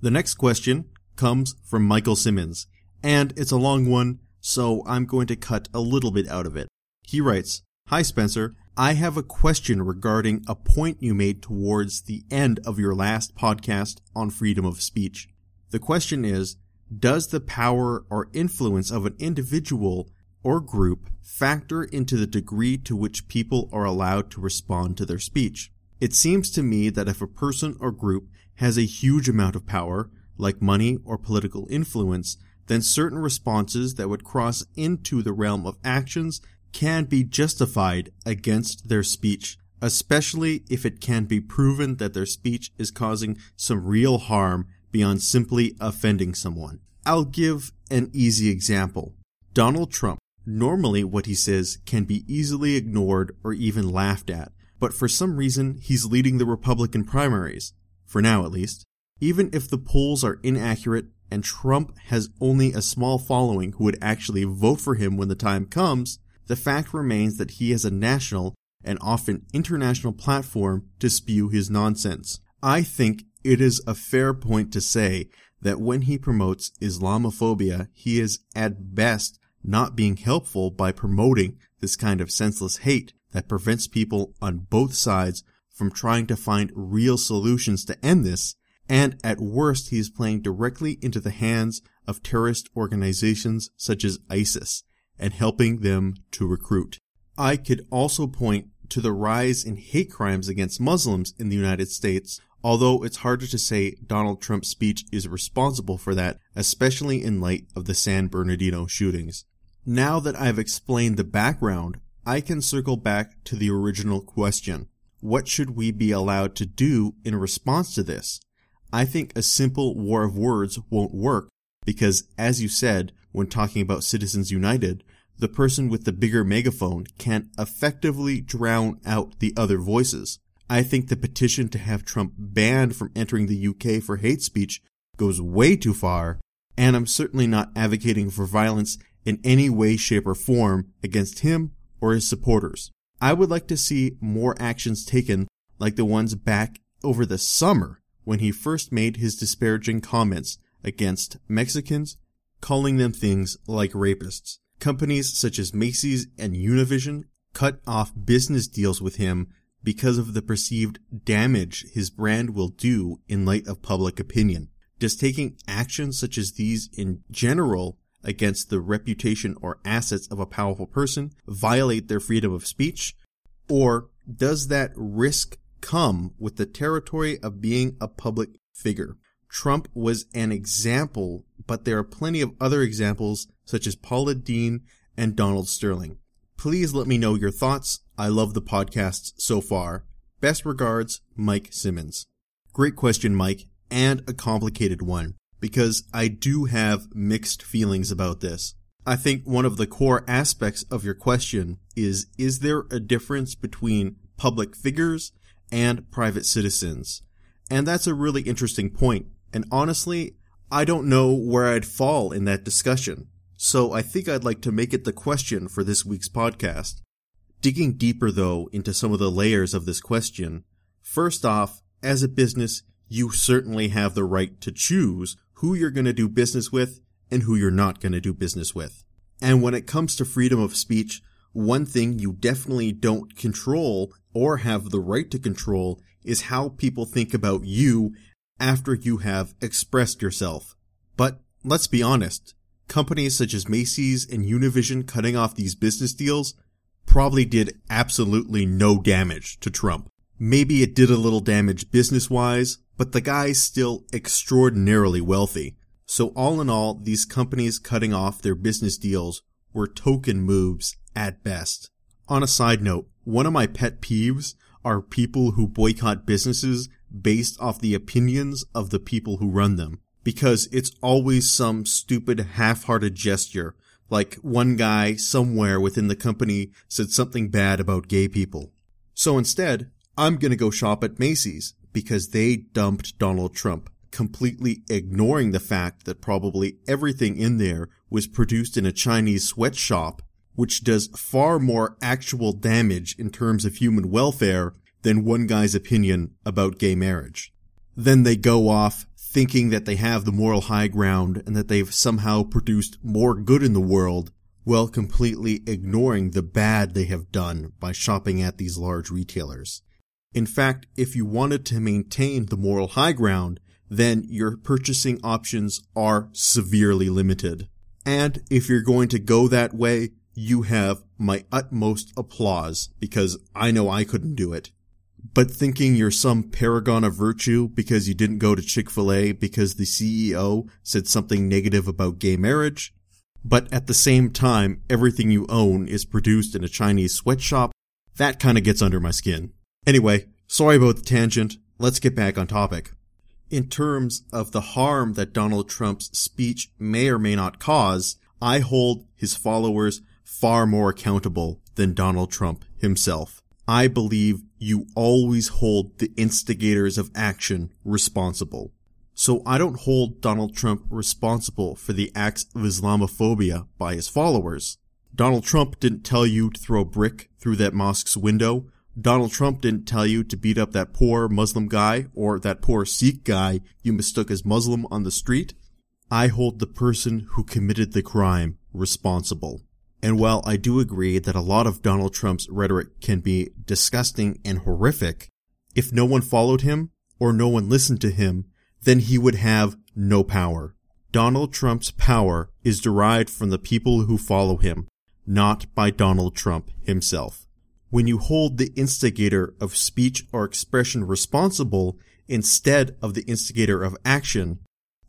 The next question comes from Michael Simmons, and it's a long one, so I'm going to cut a little bit out of it. He writes, Hi Spencer, I have a question regarding a point you made towards the end of your last podcast on freedom of speech. The question is, does the power or influence of an individual or group factor into the degree to which people are allowed to respond to their speech? It seems to me that if a person or group has a huge amount of power, like money or political influence, then certain responses that would cross into the realm of actions can be justified against their speech, especially if it can be proven that their speech is causing some real harm beyond simply offending someone. I'll give an easy example. Donald Trump. Normally what he says can be easily ignored or even laughed at, but for some reason he's leading the Republican primaries for now at least. Even if the polls are inaccurate and Trump has only a small following who would actually vote for him when the time comes, the fact remains that he has a national and often international platform to spew his nonsense. I think it is a fair point to say that when he promotes Islamophobia, he is at best not being helpful by promoting this kind of senseless hate that prevents people on both sides from trying to find real solutions to end this, and at worst he is playing directly into the hands of terrorist organizations such as ISIS and helping them to recruit. I could also point to the rise in hate crimes against Muslims in the United States, although it's harder to say Donald Trump's speech is responsible for that, especially in light of the San Bernardino shootings. Now that I've explained the background, I can circle back to the original question. What should we be allowed to do in response to this? I think a simple war of words won't work because, as you said, when talking about Citizens United, the person with the bigger megaphone can effectively drown out the other voices. I think the petition to have Trump banned from entering the UK for hate speech goes way too far, and I'm certainly not advocating for violence in any way, shape, or form against him or his supporters. I would like to see more actions taken like the ones back over the summer when he first made his disparaging comments against Mexicans, calling them things like rapists. Companies such as Macy's and Univision cut off business deals with him because of the perceived damage his brand will do in light of public opinion. Does taking actions such as these in general against the reputation or assets of a powerful person violate their freedom of speech? Or does that risk come with the territory of being a public figure? Trump was an example, but there are plenty of other examples such as Paula Deen and Donald Sterling. Please let me know your thoughts. I love the podcasts so far. Best regards, Mike Simmons. Great question, Mike, and a complicated one because I do have mixed feelings about this. I think one of the core aspects of your question is Is there a difference between public figures and private citizens? And that's a really interesting point. And honestly, I don't know where I'd fall in that discussion. So I think I'd like to make it the question for this week's podcast. Digging deeper though into some of the layers of this question, first off, as a business, you certainly have the right to choose who you're going to do business with and who you're not going to do business with. And when it comes to freedom of speech, one thing you definitely don't control or have the right to control is how people think about you after you have expressed yourself. But let's be honest, companies such as Macy's and Univision cutting off these business deals probably did absolutely no damage to Trump. Maybe it did a little damage business wise, but the guy's still extraordinarily wealthy. So all in all, these companies cutting off their business deals were token moves at best. On a side note, one of my pet peeves are people who boycott businesses based off the opinions of the people who run them. Because it's always some stupid half-hearted gesture, like one guy somewhere within the company said something bad about gay people. So instead, I'm gonna go shop at Macy's because they dumped Donald Trump completely ignoring the fact that probably everything in there was produced in a Chinese sweatshop, which does far more actual damage in terms of human welfare than one guy's opinion about gay marriage. Then they go off thinking that they have the moral high ground and that they've somehow produced more good in the world while completely ignoring the bad they have done by shopping at these large retailers. In fact, if you wanted to maintain the moral high ground, then your purchasing options are severely limited. And if you're going to go that way, you have my utmost applause because I know I couldn't do it. But thinking you're some paragon of virtue because you didn't go to Chick-fil-A because the CEO said something negative about gay marriage, but at the same time everything you own is produced in a Chinese sweatshop, that kinda gets under my skin. Anyway, sorry about the tangent, let's get back on topic in terms of the harm that Donald Trump's speech may or may not cause, I hold his followers far more accountable than Donald Trump himself. I believe you always hold the instigators of action responsible. So I don't hold Donald Trump responsible for the acts of Islamophobia by his followers. Donald Trump didn't tell you to throw a brick through that mosque's window Donald Trump didn't tell you to beat up that poor Muslim guy or that poor Sikh guy you mistook as Muslim on the street. I hold the person who committed the crime responsible. And while I do agree that a lot of Donald Trump's rhetoric can be disgusting and horrific, if no one followed him or no one listened to him, then he would have no power. Donald Trump's power is derived from the people who follow him, not by Donald Trump himself when you hold the instigator of speech or expression responsible instead of the instigator of action,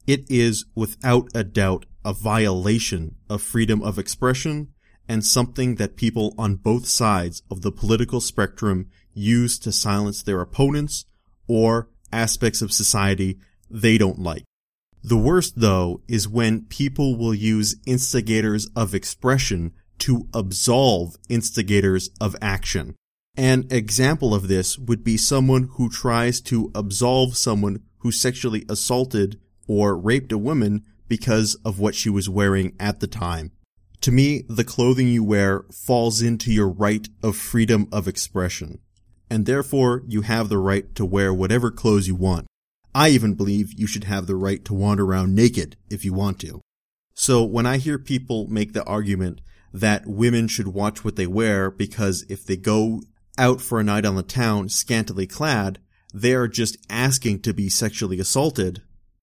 it is without a doubt a violation of freedom of expression and something that people on both sides of the political spectrum use to silence their opponents or aspects of society they don't like. The worst though is when people will use instigators of expression to absolve instigators of action. An example of this would be someone who tries to absolve someone who sexually assaulted or raped a woman because of what she was wearing at the time. To me, the clothing you wear falls into your right of freedom of expression, and therefore you have the right to wear whatever clothes you want. I even believe you should have the right to wander around naked if you want to. So when I hear people make the argument that women should watch what they wear because if they go out for a night on the town scantily clad, they are just asking to be sexually assaulted.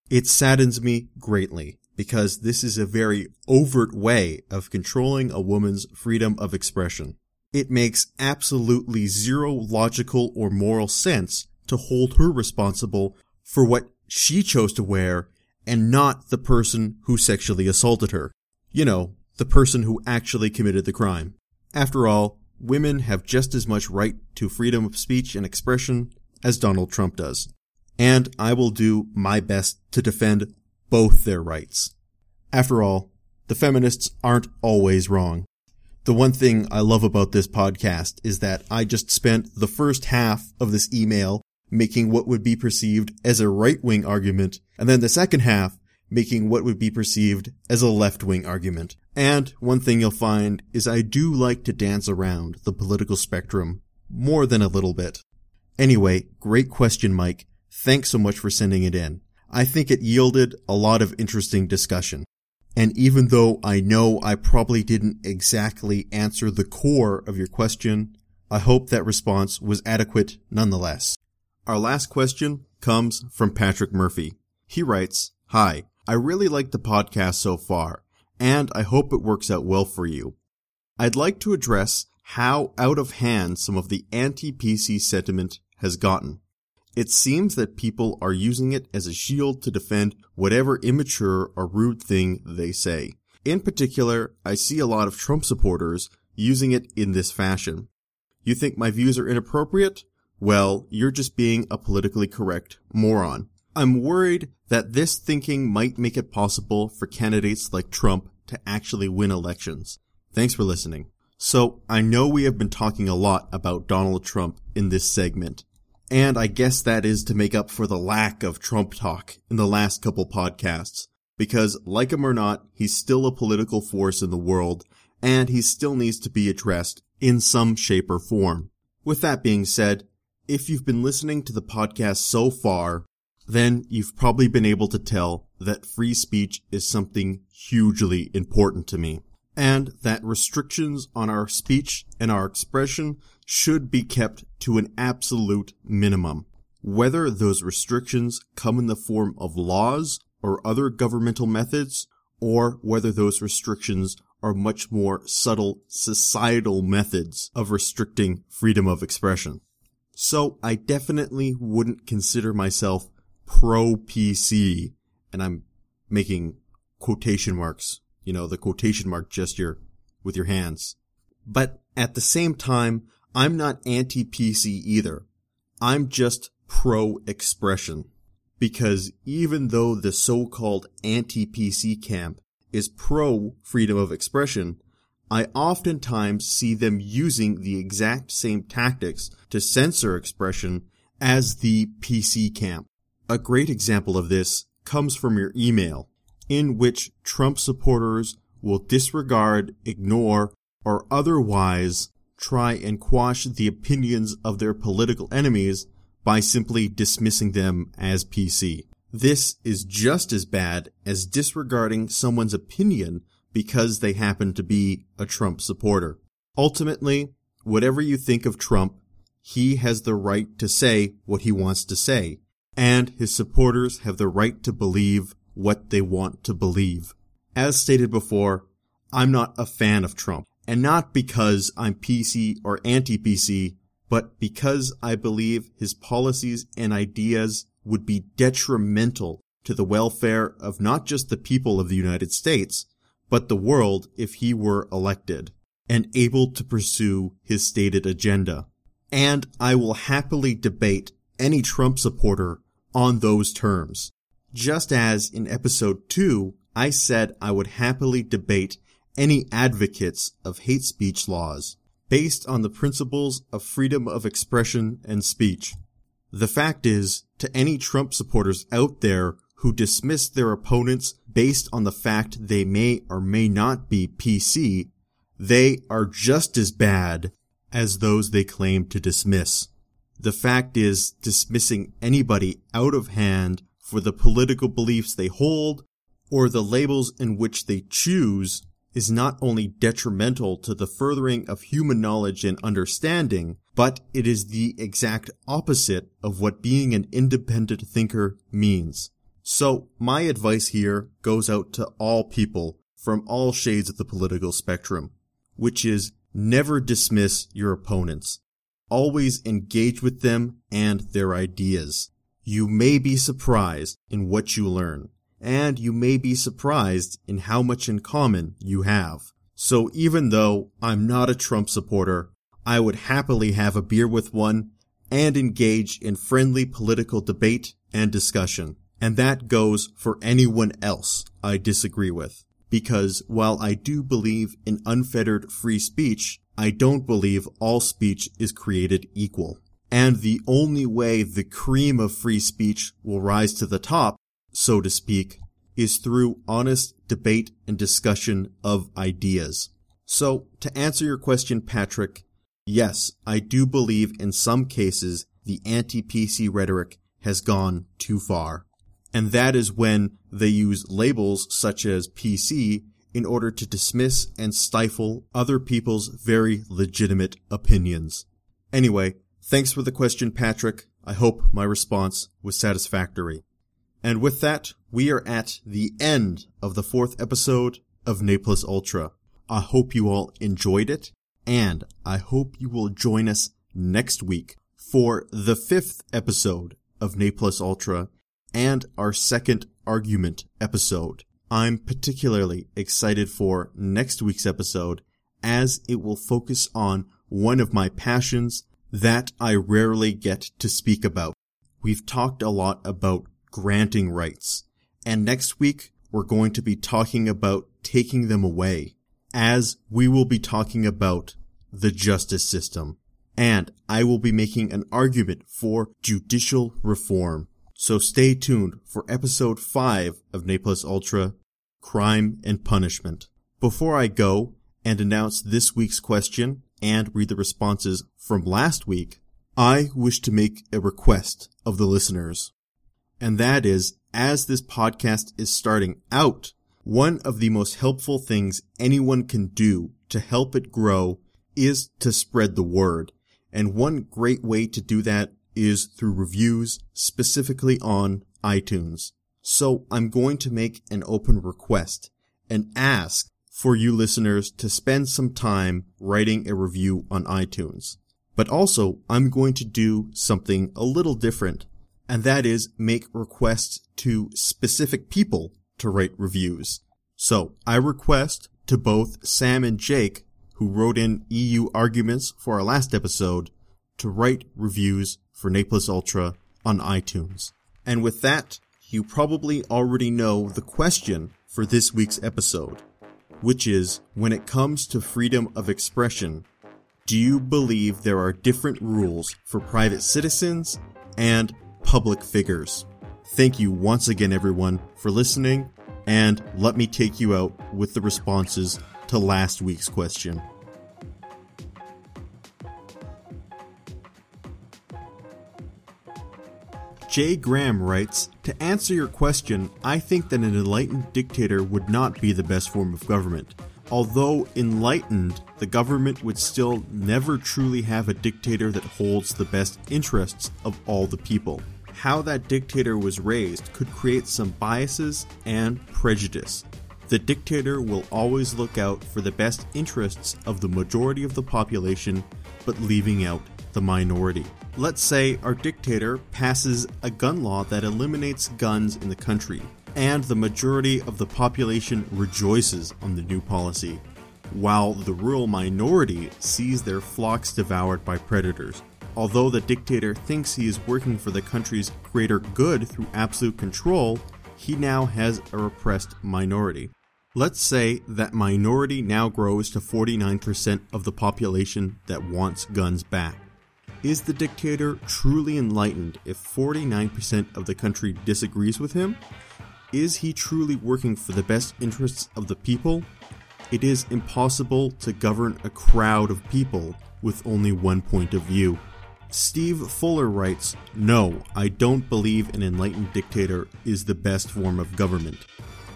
It saddens me greatly because this is a very overt way of controlling a woman's freedom of expression. It makes absolutely zero logical or moral sense to hold her responsible for what she chose to wear and not the person who sexually assaulted her. You know, the person who actually committed the crime. After all, women have just as much right to freedom of speech and expression as Donald Trump does. And I will do my best to defend both their rights. After all, the feminists aren't always wrong. The one thing I love about this podcast is that I just spent the first half of this email making what would be perceived as a right-wing argument, and then the second half making what would be perceived as a left-wing argument. And one thing you'll find is I do like to dance around the political spectrum more than a little bit. Anyway, great question, Mike. Thanks so much for sending it in. I think it yielded a lot of interesting discussion. And even though I know I probably didn't exactly answer the core of your question, I hope that response was adequate nonetheless. Our last question comes from Patrick Murphy. He writes, Hi, I really like the podcast so far, and I hope it works out well for you. I'd like to address how out of hand some of the anti-PC sentiment has gotten. It seems that people are using it as a shield to defend whatever immature or rude thing they say. In particular, I see a lot of Trump supporters using it in this fashion. You think my views are inappropriate? Well, you're just being a politically correct moron. I'm worried that this thinking might make it possible for candidates like Trump to actually win elections. Thanks for listening. So, I know we have been talking a lot about Donald Trump in this segment. And I guess that is to make up for the lack of Trump talk in the last couple podcasts. Because, like him or not, he's still a political force in the world, and he still needs to be addressed in some shape or form. With that being said, if you've been listening to the podcast so far, then you've probably been able to tell that free speech is something hugely important to me and that restrictions on our speech and our expression should be kept to an absolute minimum. Whether those restrictions come in the form of laws or other governmental methods, or whether those restrictions are much more subtle societal methods of restricting freedom of expression. So I definitely wouldn't consider myself pro PC, and I'm making quotation marks you know, the quotation mark gesture with your hands. But at the same time, I'm not anti-PC either. I'm just pro-expression. Because even though the so-called anti-PC camp is pro-freedom of expression, I oftentimes see them using the exact same tactics to censor expression as the PC camp. A great example of this comes from your email in which Trump supporters will disregard, ignore, or otherwise try and quash the opinions of their political enemies by simply dismissing them as PC. This is just as bad as disregarding someone's opinion because they happen to be a Trump supporter. Ultimately, whatever you think of Trump, he has the right to say what he wants to say, and his supporters have the right to believe what they want to believe. As stated before, I'm not a fan of Trump, and not because I'm PC or anti-PC, but because I believe his policies and ideas would be detrimental to the welfare of not just the people of the United States, but the world if he were elected and able to pursue his stated agenda. And I will happily debate any Trump supporter on those terms. Just as in episode 2, I said I would happily debate any advocates of hate speech laws based on the principles of freedom of expression and speech. The fact is, to any Trump supporters out there who dismiss their opponents based on the fact they may or may not be PC, they are just as bad as those they claim to dismiss. The fact is, dismissing anybody out of hand for the political beliefs they hold or the labels in which they choose is not only detrimental to the furthering of human knowledge and understanding, but it is the exact opposite of what being an independent thinker means. So my advice here goes out to all people from all shades of the political spectrum, which is never dismiss your opponents. Always engage with them and their ideas. You may be surprised in what you learn, and you may be surprised in how much in common you have. So even though I'm not a Trump supporter, I would happily have a beer with one and engage in friendly political debate and discussion. And that goes for anyone else I disagree with. Because while I do believe in unfettered free speech, I don't believe all speech is created equal. And the only way the cream of free speech will rise to the top, so to speak, is through honest debate and discussion of ideas. So, to answer your question, Patrick, yes, I do believe in some cases the anti-PC rhetoric has gone too far. And that is when they use labels such as PC in order to dismiss and stifle other people's very legitimate opinions. Anyway, thanks for the question, Patrick. I hope my response was satisfactory. And with that, we are at the end of the fourth episode of Ne Plus Ultra. I hope you all enjoyed it, and I hope you will join us next week for the fifth episode of Ne Plus Ultra and our second argument episode. I'm particularly excited for next week's episode as it will focus on one of my passions that I rarely get to speak about. We've talked a lot about granting rights, and next week we're going to be talking about taking them away, as we will be talking about the justice system. And I will be making an argument for judicial reform. So stay tuned for episode 5 of Ne Plus Ultra, Crime and Punishment. Before I go and announce this week's question and read the responses from last week, I wish to make a request of the listeners. And that is, as this podcast is starting out, one of the most helpful things anyone can do to help it grow is to spread the word. And one great way to do that is through reviews specifically on iTunes. So I'm going to make an open request and ask for you listeners to spend some time writing a review on iTunes. But also, I'm going to do something a little different, and that is make requests to specific people to write reviews. So I request to both Sam and Jake, who wrote in EU arguments for our last episode, to write reviews for Ne Plus Ultra on iTunes. And with that, you probably already know the question for this week's episode, which is when it comes to freedom of expression, do you believe there are different rules for private citizens and public figures? Thank you once again, everyone, for listening, and let me take you out with the responses to last week's question. Jay Graham writes, To answer your question, I think that an enlightened dictator would not be the best form of government. Although enlightened, the government would still never truly have a dictator that holds the best interests of all the people. How that dictator was raised could create some biases and prejudice. The dictator will always look out for the best interests of the majority of the population, but leaving out the minority. Let's say our dictator passes a gun law that eliminates guns in the country, and the majority of the population rejoices on the new policy, while the rural minority sees their flocks devoured by predators. Although the dictator thinks he is working for the country's greater good through absolute control, he now has a repressed minority. Let's say that minority now grows to 49% of the population that wants guns back. Is the dictator truly enlightened if 49% of the country disagrees with him? Is he truly working for the best interests of the people? It is impossible to govern a crowd of people with only one point of view. Steve Fuller writes, No, I don't believe an enlightened dictator is the best form of government.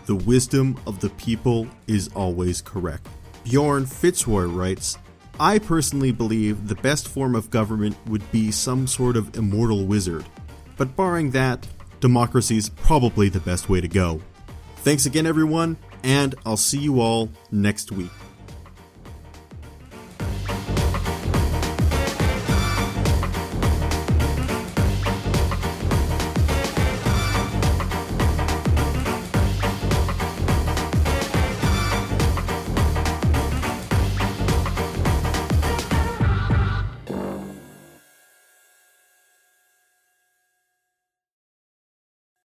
The wisdom of the people is always correct. Bjorn Fitzroy writes, I personally believe the best form of government would be some sort of immortal wizard. But barring that, democracy's probably the best way to go. Thanks again, everyone, and I'll see you all next week.